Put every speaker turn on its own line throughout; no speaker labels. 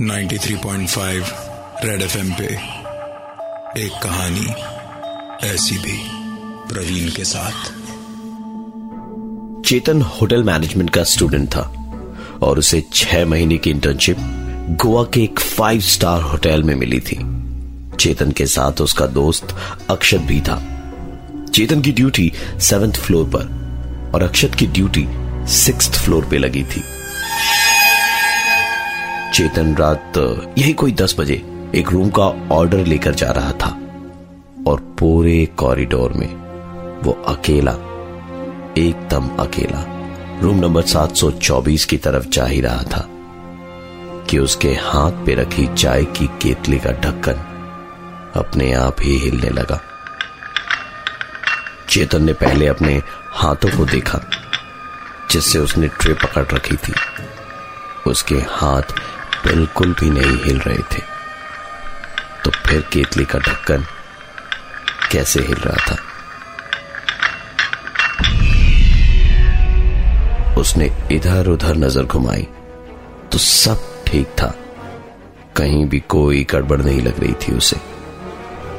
93.5 red FM पे एक कहानी ऐसी भी प्रवीण के साथ।
चेतन होटल मैनेजमेंट का स्टूडेंट था और उसे छह महीने की इंटर्नशिप गोवा के एक फाइव स्टार होटल में मिली थी। चेतन के साथ उसका दोस्त अक्षत भी था। चेतन की ड्यूटी सेवेंथ फ्लोर पर और अक्षत की ड्यूटी सिक्स फ्लोर पे लगी थी। चेतन रात यही कोई दस बजे एक रूम का ऑर्डर लेकर जा रहा था और पूरे कॉरिडोर में वो अकेला, एकदम अकेला रूम नंबर 724 की तरफ़ जा ही रहा था कि उसके हाथ पे रखी चाय की केतली का ढक्कन अपने आप ही हिलने लगा। चेतन ने पहले अपने हाथों को देखा, जिससे उसने ट्रे पकड़ रखी थी। उसके हाथ बिल्कुल भी नहीं हिल रहे थे। तो फिर केतली का ढक्कन कैसे हिल रहा था? उसने इधर उधर नज़र घुमाई तो सब ठीक था। कहीं भी कोई गड़बड़ नहीं लग रही थी उसे।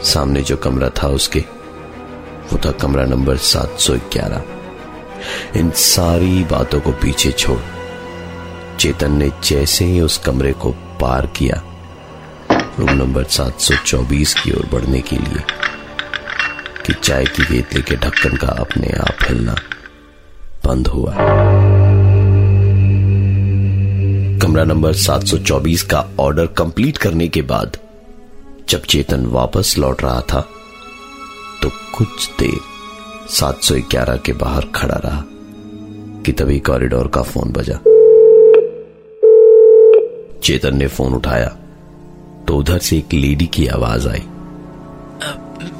सामने जो कमरा था उसके, वो था कमरा नंबर 711 इन सारी बातों को पीछे छोड़ चेतन ने जैसे ही उस कमरे को पार किया, रूम नंबर 724 की ओर बढ़ने के लिए, कि चाय की केतली के ढक्कन का अपने आप हिलना बंद हुआ। कमरा नंबर 724 का ऑर्डर कंप्लीट करने के बाद, जब चेतन वापस लौट रहा था तो कुछ देर 711 के बाहर खड़ा रहा, कि तभी कॉरिडोर का फ़ोन बजा। चेतन ने फ़ोन उठाया। तो उधर से एक लेडी की आवाज़ आई।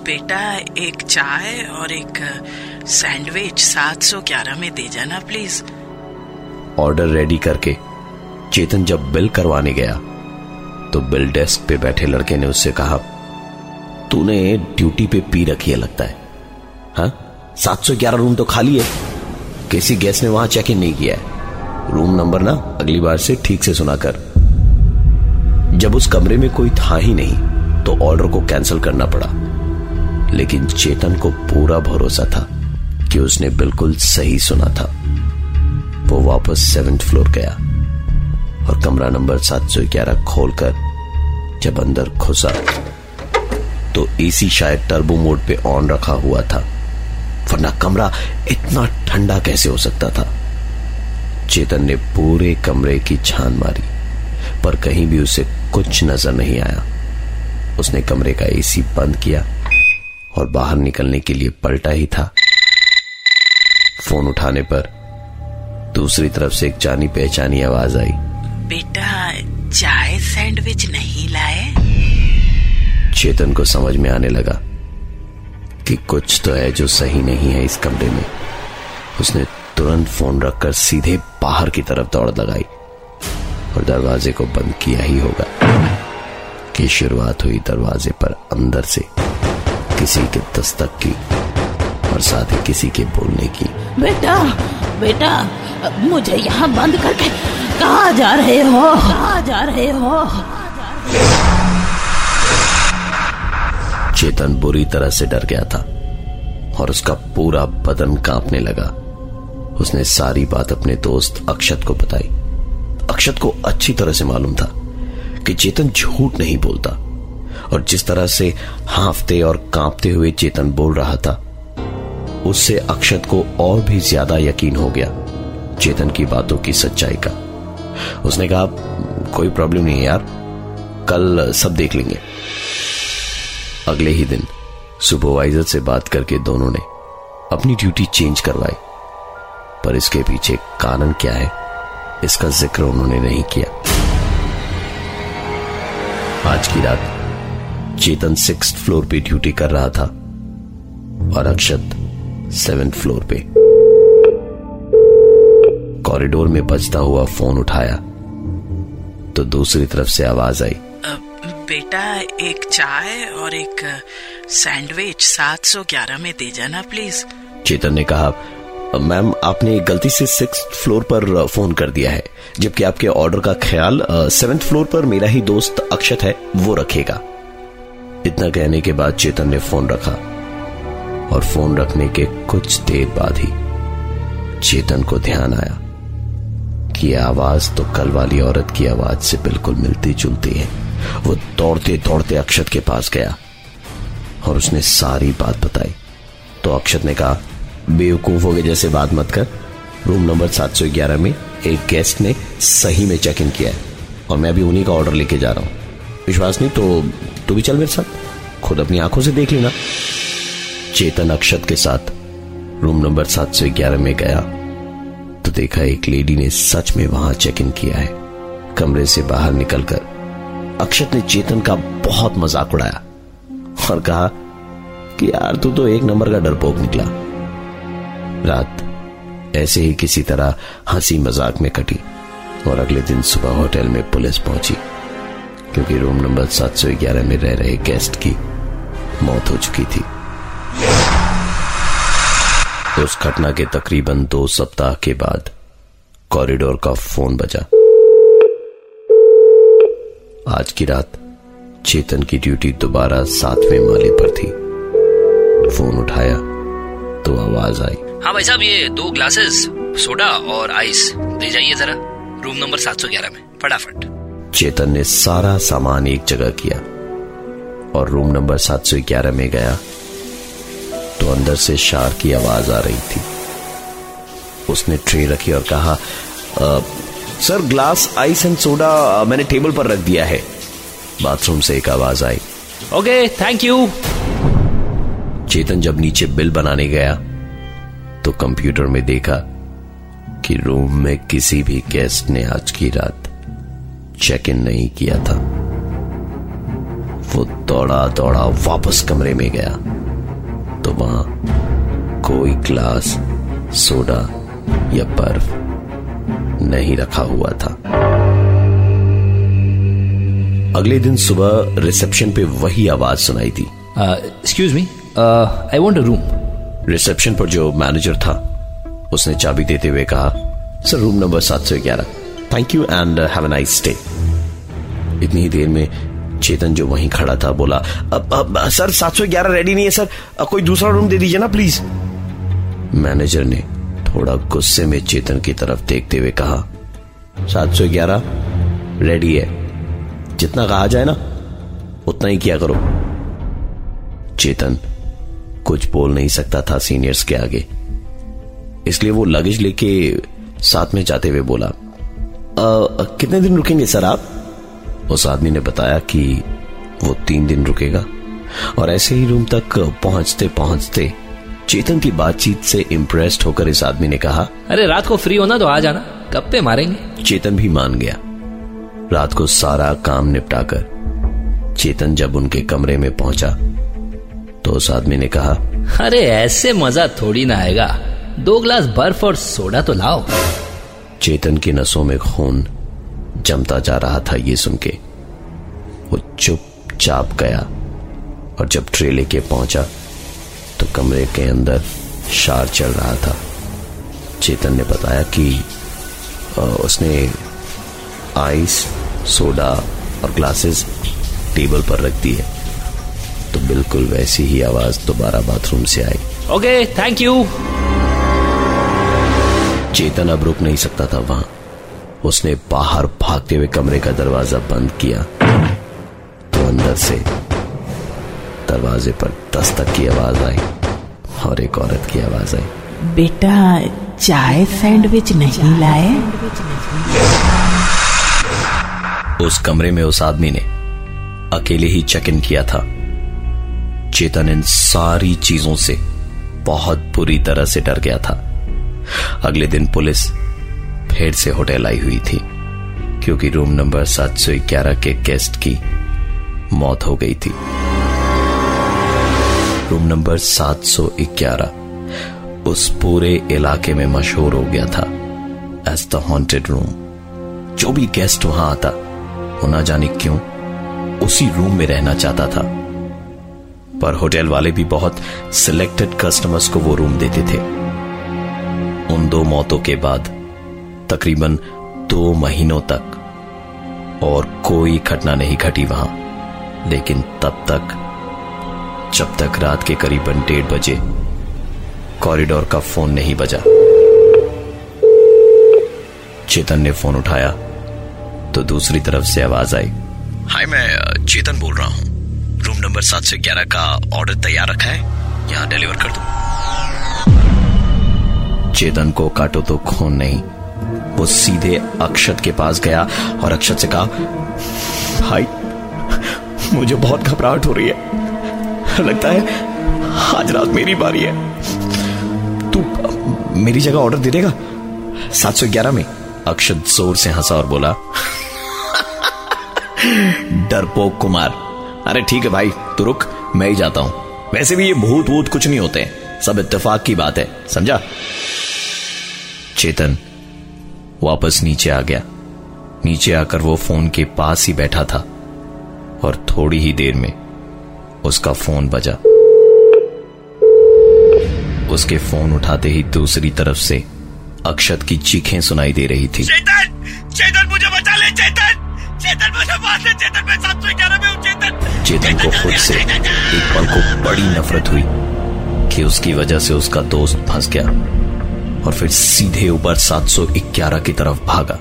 बेटा एक चाय और एक सैंडविच सात सौ ग्यारह में दे जाना प्लीज़।
ऑर्डर रेडी करके चेतन जब बिल करवाने गया तो बिल डेस्क पे बैठे लड़के ने उससे कहा तूने ड्यूटी पे पी रखी है लगता है। हाँ? सात सौ ग्यारह रूम तो खाली है। किसी गैस ने वहाँ चेक इन नहीं किया है। रूम नंबर ना अगली बार से ठीक से सुना कर जब उस कमरे में कोई था ही नहीं तो ऑर्डर को कैंसिल करना पड़ा। लेकिन चेतन को पूरा भरोसा था कि उसने बिल्कुल सही सुना था। वो वापस सेवेंथ फ्लोर गया और कमरा नंबर 711 खोलकर जब अंदर घुसा तो एसी शायद टर्बो मोड पे ऑन रखा हुआ था, वरना कमरा इतना ठंडा कैसे हो सकता था? चेतन ने पूरे कमरे की छान मारी। पर कहीं भी उसे कुछ नज़र नहीं आया। उसने कमरे का एसी बंद किया और बाहर निकलने के लिए पलटा ही था। फ़ोन उठाने पर दूसरी तरफ़ से एक जानी पहचानी आवाज़ आई।
बेटा चाय सैंडविच नहीं लाए?
चेतन को समझ में आने लगा कि कुछ तो है जो सही नहीं है इस कमरे में। उसने तुरंत फ़ोन रखकर सीधे बाहर की तरफ़ दौड़ लगाई। और दरवाजे को बंद किया ही होगा कि शुरुआत हुई दरवाजे पर अंदर से किसी के दस्तक की और साथ ही किसी के बोलने की।
बेटा बेटा मुझे यहाँ बंद करके कहा जा रहे हो? कहा जा रहे हो?
चेतन बुरी तरह से डर गया था और उसका पूरा बदन कांपने लगा। उसने सारी बात अपने दोस्त अक्षत को बताई। अक्षत को अच्छी तरह से मालूम था कि चेतन झूठ नहीं बोलता और जिस तरह से हाफते और कांपते हुए चेतन बोल रहा था, उससे अक्षत को और भी ज़्यादा यकीन हो गया चेतन की बातों की सच्चाई का। उसने कहा, कोई प्रॉब्लम नहीं यार, कल सब देख लेंगे। अगले ही दिन सुपरवाइजर से बात करके दोनों ने अपनी ड्यूटी चेंज करवाई, पर इसके पीछे कारण क्या है? इसका ज़िक्र उन्होंने नहीं किया। आज की रात चेतन सिक्स फ्लोर पे ड्यूटी कर रहा था और अक्षत सेवेंथ फ्लोर पे। कॉरिडोर में बजता हुआ फ़ोन उठाया तो दूसरी तरफ़ से आवाज़ आई।
बेटा एक चाय और एक सैंडविच सात सौ ग्यारह में दे जाना प्लीज़।
चेतन ने कहा मैम, आपने गलती से सिक्स फ्लोर पर फ़ोन कर दिया है। जबकि आपके ऑर्डर का ख्याल सेवेंथ फ्लोर पर मेरा ही दोस्त अक्षत है, वो रखेगा। इतना कहने के बाद चेतन ने फ़ोन रखा। और फ़ोन रखने के कुछ देर बाद ही चेतन को ध्यान आया कि आवाज़ तो कल वाली औरत की आवाज़ से बिल्कुल मिलती जुलती है। वो दौड़ते दौड़ते अक्षत के पास गया और उसने सारी बात बताई। तो अक्षत ने कहा बेवकूफों के जैसे बात मत कर। रूम नंबर 711 में एक गेस्ट ने सही में चेक इन किया है। और मैं अभी उन्हीं का ऑर्डर लेके जा रहा हूँ। विश्वास नहीं तो तू भी चल मेरे साथ। खुद अपनी आँखों से देख लेना। चेतन अक्षत के साथ रूम नंबर 711 में गया। तो देखा एक लेडी ने सच में वहाँ चेक इन किया है। कमरे से बाहर निकलकर अक्षत ने चेतन का बहुत मज़ाक उड़ाया। और कहा कि यार तू तो एक नंबर का डरपोक निकला। रात ऐसे ही किसी तरह हँसी मज़ाक में कटी और अगले दिन सुबह होटल में पुलिस पहुँची, क्योंकि रूम नंबर 711 में रह रहे गेस्ट की मौत हो चुकी थी। उस घटना के तकरीबन दो सप्ताह के बाद कॉरिडोर का फ़ोन बजा। आज की रात चेतन की ड्यूटी दोबारा सातवें माले पर थी। फ़ोन उठाया तो आवाज़ आई।
हाँ भाई साहब ये दो ग्लासेस सोडा और आइस दे जाइए जरा। रूम नंबर 711 में। फटाफट।
चेतन ने सारा सामान एक जगह किया और रूम नंबर 711 में गया तो अंदर से शार की आवाज़ आ रही थी। उसने ट्रे रखी और कहा आ, sir glass ice and soda मैंने टेबल पर रख दिया है। बाथरूम से एक आवाज़ आई।
ओके थैंक यू
चेतन जब नीचे बिल बनाने गया तो कंप्यूटर में देखा कि रूम में किसी भी गेस्ट ने आज की रात चेक इन नहीं किया था। वो दौड़ा दौड़ा वापस कमरे में गया। तो वहाँ कोई ग्लास सोडा या बर्फ़ नहीं रखा हुआ था। अगले दिन सुबह रिसेप्शन पे वही आवाज़ सुनाई थी।
Excuse me I want a room
reception पर जो मैनेजर था उसने चाबी देते हुए कहा सर रूम नंबर सात सौ ग्यारह। Thank you and have nice stay इतनी ही देर में चेतन जो वहीं खड़ा था बोला अब, अब, सर सात सौ ग्यारह रेडी नहीं है सर। कोई दूसरा रूम दे दीजिए ना प्लीज़ मैनेजर ने थोड़ा गुस्से में चेतन की तरफ़ देखते हुए कहा सात सौ ग्यारह रेडी है। जितना कहा जाए ना उतना ही किया करो। चेतन कुछ बोल नहीं सकता था सीनियर्स के आगे। इसलिए वो लगेज लेके साथ में जाते हुए बोला आ, कितने दिन रुकेंगे सर आप? उस आदमी ने बताया कि वो तीन दिन रुकेगा। और ऐसे ही रूम तक पहुँचते पहुँचते चेतन की बातचीत से इम्प्रेस्ड होकर इस आदमी ने कहा
अरे रात को फ्री होना तो आ जाना। कब पे मारेंगे?
चेतन भी मान गया। रात को सारा काम निपटाकर चेतन जब उनके कमरे में पहुँचा तो उस आदमी ने कहा
अरे ऐसे मज़ा थोड़ी ना आएगा। दो ग्लास बर्फ़ और सोडा तो लाओ।
चेतन की नसों में खून जमता जा रहा था ये सुन के। वो चुपचाप गया और जब ट्रे लेके पहुँचा तो कमरे के अंदर शार चल रहा था। चेतन ने बताया कि उसने आइस सोडा और ग्लासेस टेबल पर रख दिए तो बिल्कुल वैसी ही आवाज़ दोबारा बाथरूम से आई।
ओके थैंक यू
चेतन अब रुक नहीं सकता था वहाँ। उसने बाहर भागते हुए कमरे का दरवाज़ा बंद किया। तो अंदर से दरवाजे पर दस्तक की आवाज़ आई और एक औरत की आवाज़ आई।
बेटा चाय सैंडविच नहीं लाए?
उस कमरे में उस आदमी ने अकेले ही चेक इन किया था। चेतन इन सारी चीज़ों से बहुत बुरी तरह से डर गया था। अगले दिन पुलिस फिर से होटल आई हुई थी, क्योंकि रूम नंबर 711 के गेस्ट की मौत हो गई थी। रूम नंबर 711 उस पूरे इलाके में मशहूर हो गया था एज द हॉन्टेड रूम जो भी गेस्ट वहाँ आता, वो ना जाने क्यों उसी रूम में रहना चाहता था। पर होटल वाले भी बहुत सिलेक्टेड कस्टमर्स को वो रूम देते थे। उन दो मौतों के बाद, तकरीबन दो महीनों तक और कोई घटना नहीं घटी वहाँ। लेकिन तब तक, जब तक रात के करीबन डेढ़ बजे कॉरिडोर का फ़ोन नहीं बजा। चेतन ने फ़ोन उठाया तो दूसरी तरफ़ से आवाज़ आई। हाय मैं चेतन बोल रहा हूँ। नंबर सात सौ ग्यारह का ऑर्डर तैयार रखा है। यहाँ डिलीवर कर दो। चेतन को काटो तो खून नहीं। वो सीधे अक्षत के पास गया और अक्षत से कहा भाई मुझे बहुत घबराहट हो रही है। लगता है आज रात मेरी बारी है। तू मेरी जगह ऑर्डर दे देगा? सात सौ ग्यारह में अक्षत ज़ोर से हंसा और बोला, डरपोक कुमार अरे ठीक है भाई, तू रुक, मैं ही जाता हूँ। वैसे भी ये भूत वूत कुछ नहीं होते। सब इत्तेफाक की बात है, समझा? चेतन वापस नीचे आ गया। नीचे आकर वो फ़ोन के पास ही बैठा था और थोड़ी ही देर में उसका फ़ोन बजा। उसके फ़ोन उठाते ही दूसरी तरफ़ से अक्षत की चीखें सुनाई दे रही थी।
चेतन! चेतन, मुझे बचा ले, चेतन! चेतन मुझे मार चेतन मैं सात सौ ग्यारह में हूँ चेतन।
चेतन को खुद से एक पल को बड़ी नफरत हुई कि उसकी वजह से उसका दोस्त फंस गया और फिर सीधे ऊपर 711 की तरफ़ भागा।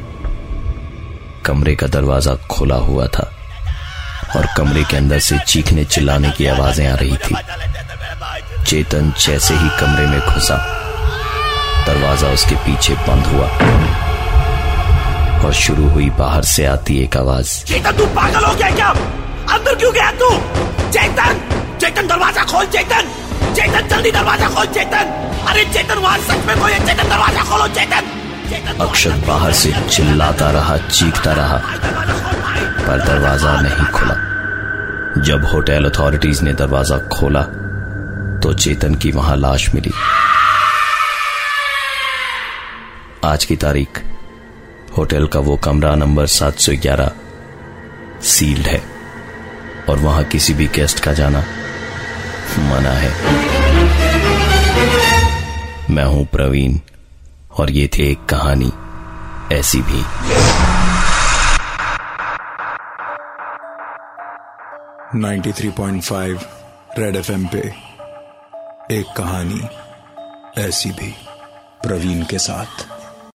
कमरे का दरवाज़ा खुला हुआ था और कमरे के अंदर से चीखने चिल्लाने की आवाज़ें आ रही थी। चेतन जैसे ही कमरे में घुसा दरवाज़ा उसके पीछे बंद हुआ। और शुरू हुई बाहर से आती एक आवाज़।
चेतन तू पागल हो गया क्या? अंदर क्यों गया तू? चेतन! चेतन दरवाज़ा खोल चेतन! चेतन जल्दी दरवाज़ा खोल चेतन! अरे चेतन वहाँ सच में कोई है? चेतन दरवाज़ा खोलो चेतन!
अक्षत बाहर से चिल्लाता रहा चीखता रहा। पर दरवाज़ा नहीं खुला। जब होटल अथॉरिटीज ने दरवाज़ा खोला तो चेतन की वहाँ लाश मिली। आज की तारीख होटल का वो कमरा नंबर 711 सील्ड है। और वहाँ किसी भी गेस्ट का जाना मना है। मैं हूँ प्रवीण, और ये थी एक कहानी, ऐसी भी।
Ninety three point five Red FM M पे एक कहानी, ऐसी भी, प्रवीण के साथ।